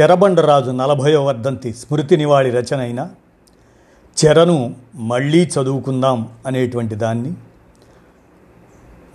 చెరబండరాజు నలభయో వర్ధంతి స్మృతి నివాళి రచన అయిన చెరను మళ్ళీ చదువుకుందాం అనేటువంటి దాన్ని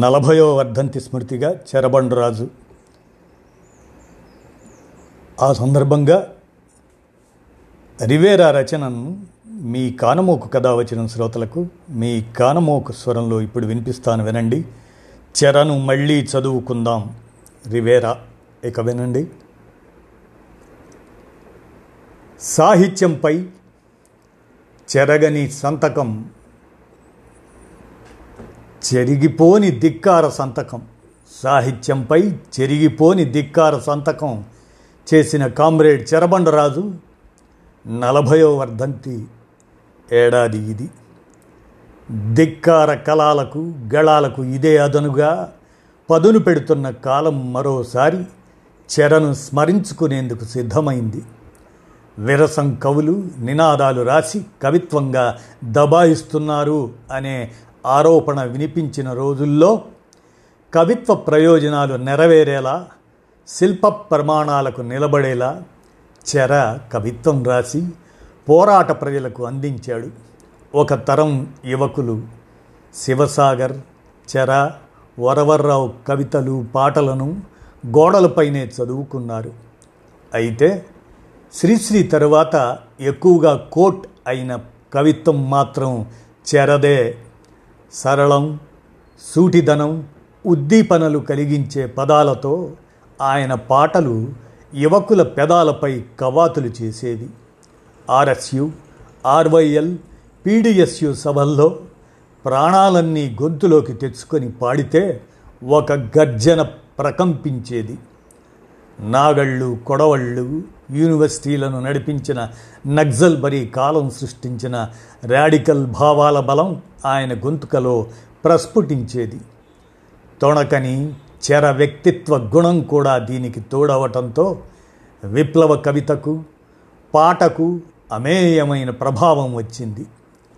నలభయో వర్ధంతి స్మృతిగా చెరబండరాజు ఆ సందర్భంగా రివేరా రచనను మీ కానమోకు కథ వచ్చిన శ్రోతలకు మీ కానమోకు స్వరంలో ఇప్పుడు వినిపిస్తాను వినండి. చెరను మళ్ళీ చదువుకుందాం. రివేరా ఇక వినండి. సాహిత్యంపై చెరగని సంతకం చెరిగిపోని ధిక్కార సంతకం. సాహిత్యంపై చెరిగిపోని ధిక్కార సంతకం చేసిన కామ్రేడ్ చెరబండరాజు నలభయో వర్ధంతి ఏడాది ఇది. ధిక్కార కళాలకు గళాలకు ఇదే అదనుగా పదును పెడుతున్న కాలం మరోసారి చెరను స్మరించుకునేందుకు సిద్ధమైంది. విరసం కవులు నినాదాలు రాసి కవిత్వంగా దబాయిస్తున్నారు అనే ఆరోపణ వినిపించిన రోజుల్లో కవిత్వ ప్రయోజనాలు నెరవేరేలా శిల్ప ప్రమాణాలకు నిలబడేలా చెర కవిత్వం రాసి పోరాట ప్రజలకు అందించాడు ఒక తరం యువకులు శివసాగర్ చెర వరవర్రావు కవితలు పాటలను గోడలపైనే చదువుకున్నారు. అయితే శ్రీశ్రీ తరువాత ఎక్కువగా కోట్ అయిన కవిత్వం మాత్రం చెరదే. సరళం సూటిదనం ఉద్దీపనలు కలిగించే పదాలతో ఆయన పాటలు యువకుల పెదాలపై కవాతులు చేసేది ఆర్ఎస్యు ఆర్వైఎల్ పీడిఎస్యు సభల్లో ప్రాణాలన్నీ గొంతులోకి తెచ్చుకొని పాడితే ఒక గర్జన ప్రకంపించేది. నాగళ్ళు కొడవళ్ళు యూనివర్సిటీలను నడిపించిన నక్సల్ బరీ కాలం సృష్టించిన రాడికల్ భావాల బలం ఆయన గొంతుకలో ప్రస్ఫుటించేది. తొణకని చెర వ్యక్తిత్వ గుణం కూడా దీనికి తోడవటంతో విప్లవ కవితకు పాటకు అమేయమైన ప్రభావం వచ్చింది.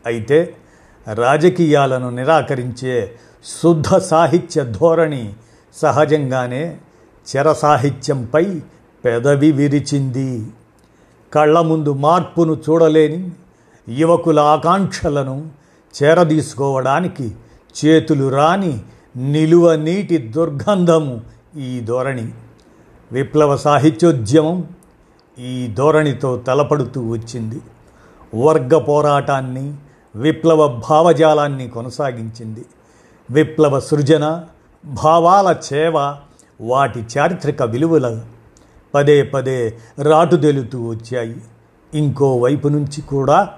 అయితే రాజకీయాలను నిరాకరించే శుద్ధ సాహిత్య ధోరణి సహజంగానే సాహిత్యంపై పెదవి విరిచింది. కళ్ళ ముందు మార్పును చూడలేని యువకుల ఆకాంక్షలను చేరదీసుకోవడానికి చేతులు రాని నిలువ నీటి దుర్గంధము ఈ ధోరణి. విప్లవ సాహిత్యోద్యమం ఈ ధోరణితో తలపడుతూ వచ్చింది. వర్గ పోరాటాన్ని విప్లవ భావజాలాన్ని కొనసాగించింది. విప్లవ సృజన భావాల చేవ వాటి చారిత్రక విలువల పదే పదే రాటుదెలుతూ వచ్చాయి. ఇంకోవైపు నుంచి కూడా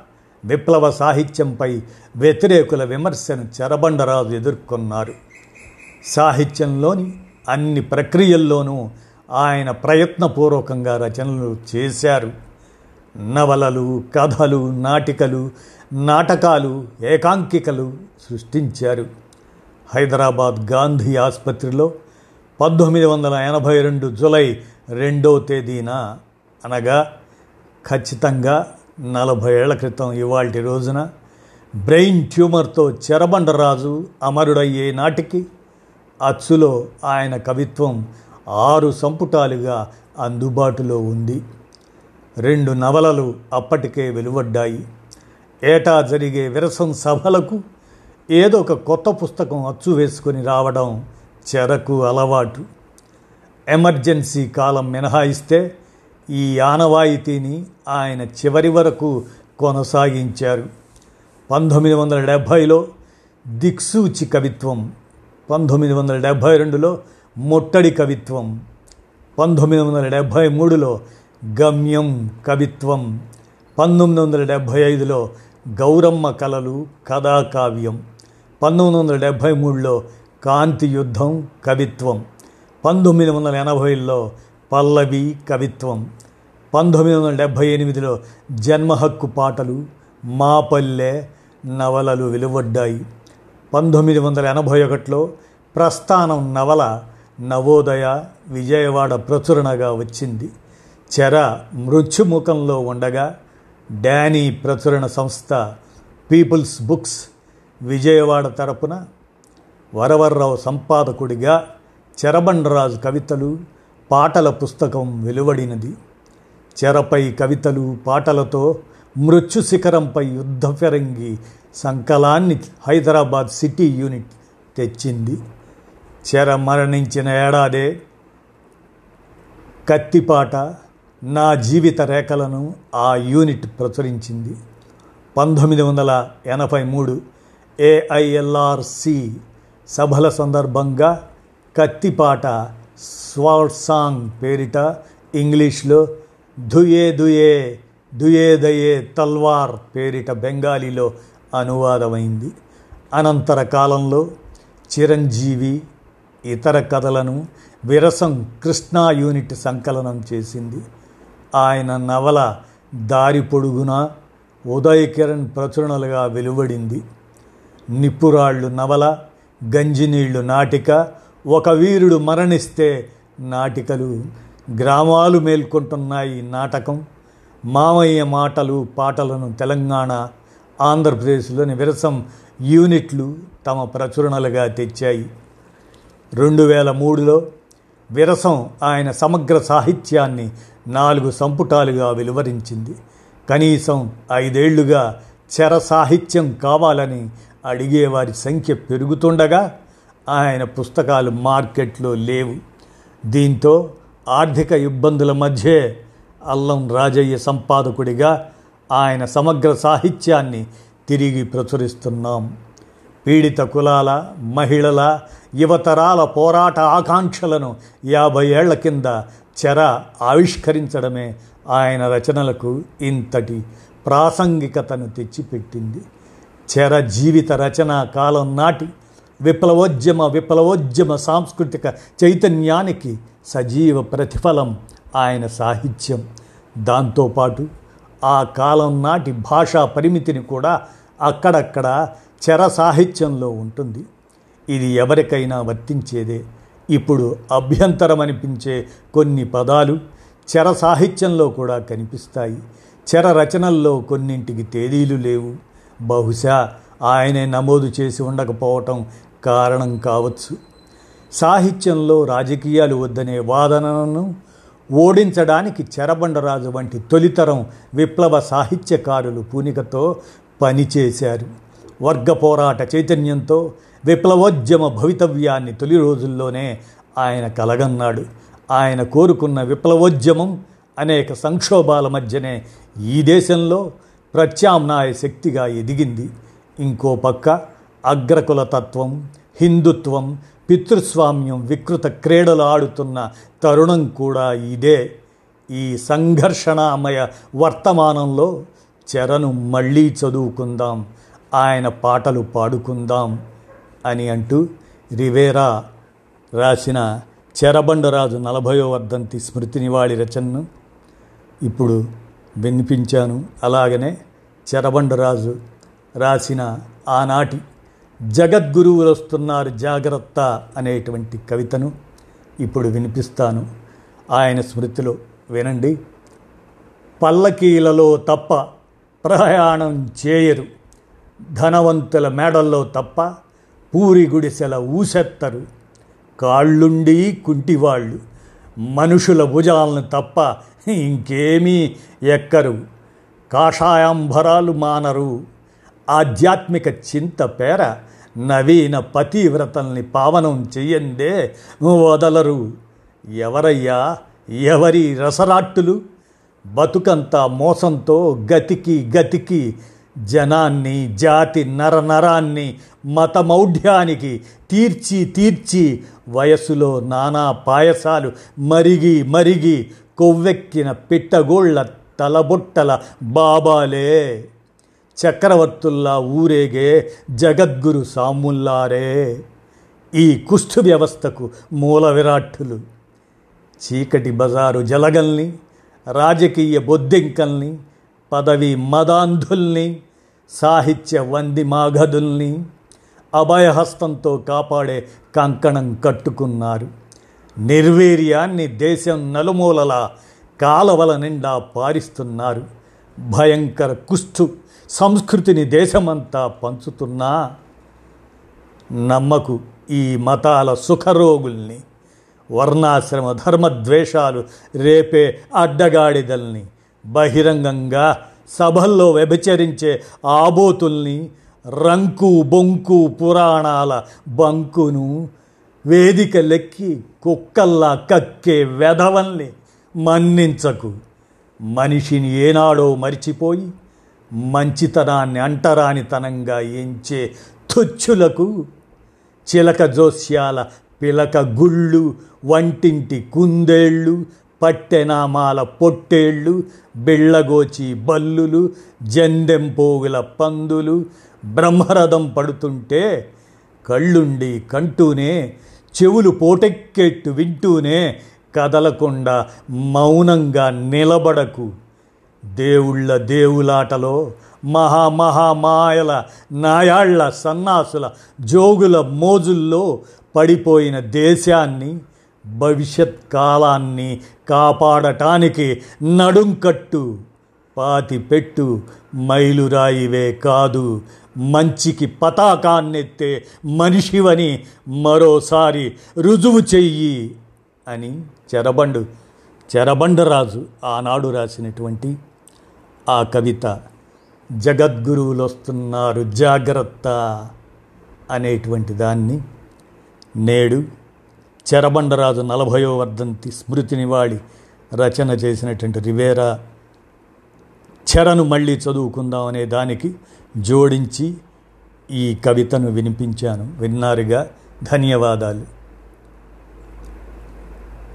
విప్లవ సాహిత్యంపై వ్యతిరేకుల విమర్శను చరబండరాజు ఎదుర్కొన్నారు. సాహిత్యంలోని అన్ని ప్రక్రియల్లోనూ ఆయన ప్రయత్నపూర్వకంగా రచనలు చేశారు. నవలలు కథలు నాటికలు నాటకాలు ఏకాంకికలు సృష్టించారు. హైదరాబాద్ గాంధీ ఆసుపత్రిలో పంతొమ్మిది వందల ఎనభై రెండు జులై రెండో తేదీన అనగా ఖచ్చితంగా నలభై ఏళ్ళ క్రితం ఇవాల్టి రోజున బ్రెయిన్ ట్యూమర్తో చెరబండరాజు అమరుడయ్యే నాటికి అచ్చులో ఆయన కవిత్వం ఆరు సంపుటాలుగా అందుబాటులో ఉంది. రెండు నవలలు అప్పటికే వెలువడ్డాయి. ఏటా జరిగే విరసం సభలకు ఏదో ఒక కొత్త పుస్తకం అచ్చు వేసుకొని రావడం చెరకు అలవాటు. ఎమర్జెన్సీ కాలం మినహాయిస్తే ఈ ఆనవాయితీని ఆయన చివరి వరకు కొనసాగించారు. పంతొమ్మిది వందల డెబ్భైలో దిక్సూచి కవిత్వం పంతొమ్మిది వందల డెబ్భై రెండులో ముట్టడి కవిత్వం పంతొమ్మిది వందల డెబ్భై మూడులో గమ్యం కవిత్వం పంతొమ్మిది వందల డెబ్భై ఐదులో గౌరమ్మ కళలు కథాకావ్యం పంతొమ్మిది వందల డెబ్భై మూడులో కాంతి యుద్ధం కవిత్వం. పంతొమ్మిది వందల ఎనభైలో పల్లవి కవిత్వం. పంతొమ్మిది వందల డెబ్భై ఎనిమిదిలో జన్మహక్కు పాటలు మా పల్లె నవలలు వెలువడ్డాయి. పంతొమ్మిది వందల ఎనభై ఒకటిలో ప్రస్థానం నవల నవోదయ విజయవాడ ప్రచురణగా వచ్చింది. చెర మృత్యుముఖంలో ఉండగా డానీ ప్రచురణ సంస్థ పీపుల్స్ బుక్స్ విజయవాడ తరపున వరవర్రావు సంపాదకుడిగా చెరబండరాజు కవితలు పాటల పుస్తకం వెలువడినది. చెరపై కవితలు పాటలతో మృత్యు శిఖరంపై యుద్ధ ఫిరంగి సంకలాన్ని హైదరాబాద్ సిటీ యూనిట్ తెచ్చింది. చెర మరణించిన ఏడాదే కత్తిపాట నా జీవిత రేఖలను ఆ యూనిట్ ప్రచురించింది. పంతొమ్మిది వందల ఎనభై మూడు ఏఐఎల్ఆర్సి సభల సందర్భంగా కత్తిపాట స్వాట్ సాంగ్ పేరిట ఇంగ్లీష్లో దుయే దుయే దుయే దయే తల్వార్ పేరిట బెంగాలీలో అనువాదమైంది. అనంతర కాలంలో చిరంజీవి ఇతర కథలను విరసం కృష్ణా యూనిట్ సంకలనం చేసింది. ఆయన నవల దారి పొడుగున ఉదయకిరణ్ ప్రచురణలుగా వెలువడింది. నిప్పురాళ్ళు నవల గంజినీళ్ళు నాటిక ఒక వీరుడు మరణిస్తే నాటికలు గ్రామాలు మేల్కొంటున్నాయి నాటకం. మామయ్య మాటలు పాటలను తెలంగాణ ఆంధ్రప్రదేశ్లోని విరసం యూనిట్లు తమ ప్రచురణలుగా తెచ్చాయి. రెండు వేల మూడులో విరసం ఆయన సమగ్ర సాహిత్యాన్ని నాలుగు సంపుటాలుగా వెలువరించింది. కనీసం ఐదేళ్ళుగా చర సాహిత్యం కావాలని అడిగేవారి సంఖ్య పెరుగుతుండగా ఆయన పుస్తకాలు మార్కెట్లో లేవు. దీంతో ఆర్థిక ఇబ్బందుల మధ్యే అల్లం రాజయ్య సంపాదకుడిగా ఆయన సమగ్ర సాహిత్యాన్ని తిరిగి ప్రచురిస్తున్నాం. పీడిత కులాల మహిళల యువతరాల పోరాట ఆకాంక్షలను యాభై ఏళ్ళ కింద చెర ఆవిష్కరించడమే ఆయన రచనలకు ఇంతటి ప్రాసంగికతను తెచ్చిపెట్టింది. చెర జీవిత రచన కాలం నాటి విప్లవోద్యమ విప్లవోద్యమ సాంస్కృతిక చైతన్యానికి సజీవ ప్రతిఫలం ఆయన సాహిత్యం. దాంతోపాటు ఆ కాలం నాటి భాషా పరిమితిని కూడా అక్కడక్కడ చెర సాహిత్యంలో ఉంటుంది. ఇది ఎవరికైనా వర్తించేదే. ఇప్పుడు అభ్యంతరం అనిపించే కొన్ని పదాలు చెర సాహిత్యంలో కూడా కనిపిస్తాయి. చెర రచనల్లో కొన్నింటికి తేదీలు లేవు. బహుశా ఆయనే నమోదు చేసి ఉండకపోవటం కారణం కావచ్చు. సాహిత్యంలో రాజకీయాలు వద్దనే వాదనను ఓడించడానికి చెరబండరాజు వంటి తొలితరం విప్లవ సాహిత్యకారులు పూనికతో పనిచేశారు. వర్గ పోరాట చైతన్యంతో విప్లవోద్యమ భవితవ్యాన్ని తొలి రోజుల్లోనే ఆయన కలగన్నాడు. ఆయన కోరుకున్న విప్లవోద్యమం అనేక సంక్షోభాల మధ్యనే ఈ దేశంలో ప్రత్యామ్నాయ శక్తిగా ఎదిగింది. ఇంకో పక్క అగ్రకుల తత్వం హిందుత్వం పితృస్వామ్యం వికృత క్రీడలు ఆడుతున్న తరుణం కూడా ఇదే. ఈ సంఘర్షణామయ వర్తమానంలో చెరను మళ్ళీ చదువుకుందాం ఆయన పాటలు పాడుకుందాం అని అంటూ రివేరా రాసిన చెరబండరాజు నలభయో వర్ధంతి స్మృతి నివాళి రచనను ఇప్పుడు వినిపించాను. అలాగనే చెరబండరాజు రాసిన ఆనాటి జగద్గురువులు వస్తున్నారు జాగ్రత్త అనేటువంటి కవితను ఇప్పుడు వినిపిస్తాను. ఆయన స్మృతిలో వినండి. పల్లకీలలో తప్ప ప్రయాణం చేయరు. ధనవంతుల మేడల్లో తప్ప పూరి గుడిసెల ఊసెత్తరు. కాళ్ళుండి కుంటివాళ్ళు మనుషుల భుజాలను తప్ప ఇంకేమీ ఎక్కరు. కాషాయాంబరాలు మానరు. ఆధ్యాత్మిక చింత పేర నవీన పతివ్రతల్ని పావనం చెయ్యందే వదలరు. ఎవరయ్యా? ఎవరి రసరాట్టులు? బతుకంతా మోసంతో గతికి గతికి జనాన్ని జాతి నరనరాన్ని మతమౌఢ్యానికి తీర్చి తీర్చి వయసులో నానా పాయసాలు మరిగి మరిగి కొవ్వెక్కిన పిట్టగోళ్ళ తలబొట్టల బాబాలే. చక్రవర్తుల్లా ఊరేగే జగద్గురు సాముల్లారే. ఈ కుష్ఠు వ్యవస్థకు మూల విరాట్టులు. చీకటి బజారు జలగల్ని రాజకీయ బొద్దింకల్ని పదవి మదాంధుల్ని సాహిత్య వంది మాఘదుల్ని అభయహస్తంతో కాపాడే కంకణం కట్టుకున్నారు. నిర్వీర్యాన్ని దేశం నలుమూలల కాలవల నిండా పారిస్తున్నారు. భయంకర కుస్తు సంస్కృతిని దేశమంతా పంచుతున్నా. నమ్మకు ఈ మతాల సుఖరోగుల్ని వర్ణాశ్రమ ధర్మద్వేషాలు రేపే అడ్డగాడిదల్ని బహిరంగంగా సభల్లో వ్యభిచరించే ఆబోతుల్ని రంకు బొంకు పురాణాల బంకును వేదిక లెక్కి కుక్కల్లా కక్కే వెధవల్ని మన్నించకు. మనిషిని ఏనాడో మరిచిపోయి మంచితనాన్ని అంటరానితనంగా ఎంచే తుచ్చులకు చిలక జోస్యాల పిలక గుళ్ళు వంటింటి కుందేళ్ళు పట్టెనామాల పొట్టేళ్ళు బిళ్ళగోచి బల్లులు జందెంపోగుల పందులు బ్రహ్మరథం పడుతుంటే కళ్ళుండి కంటూనే చెవులు పోటెక్కెట్టు వింటూనే కదలకుండా మౌనంగా నిలబడకు. దేవుళ్ళ దేవులాటలో మహామహామాయల నాయాళ్ళ సన్నాసుల జోగుల మోజుల్లో పడిపోయిన దేశాన్ని భవిష్యత్ కాలాన్ని కాపాడటానికి నడుంకట్టు పాతి పెట్టు మైలురాయివే కాదు. మంచికి పతాకాన్నెత్తే మనిషివని మరోసారి రుజువు చెయ్యి అని చెరబండు చెరబండరాజు ఆనాడు రాసినటువంటి ఆ కవిత జగద్గురువులు వస్తున్నారు జాగ్రత్త అనేటువంటి దాన్ని నేడు చెరబండరాజు నలభయో వర్ధంతి స్మృతి నివాళి రచన చేసినటువంటి రివేరా చెరను మళ్ళీ చదువుకుందాం అనే దానికి జోడించి ఈ కవితను వినిపించాను. విన్నారుగా? ధన్యవాదాలు.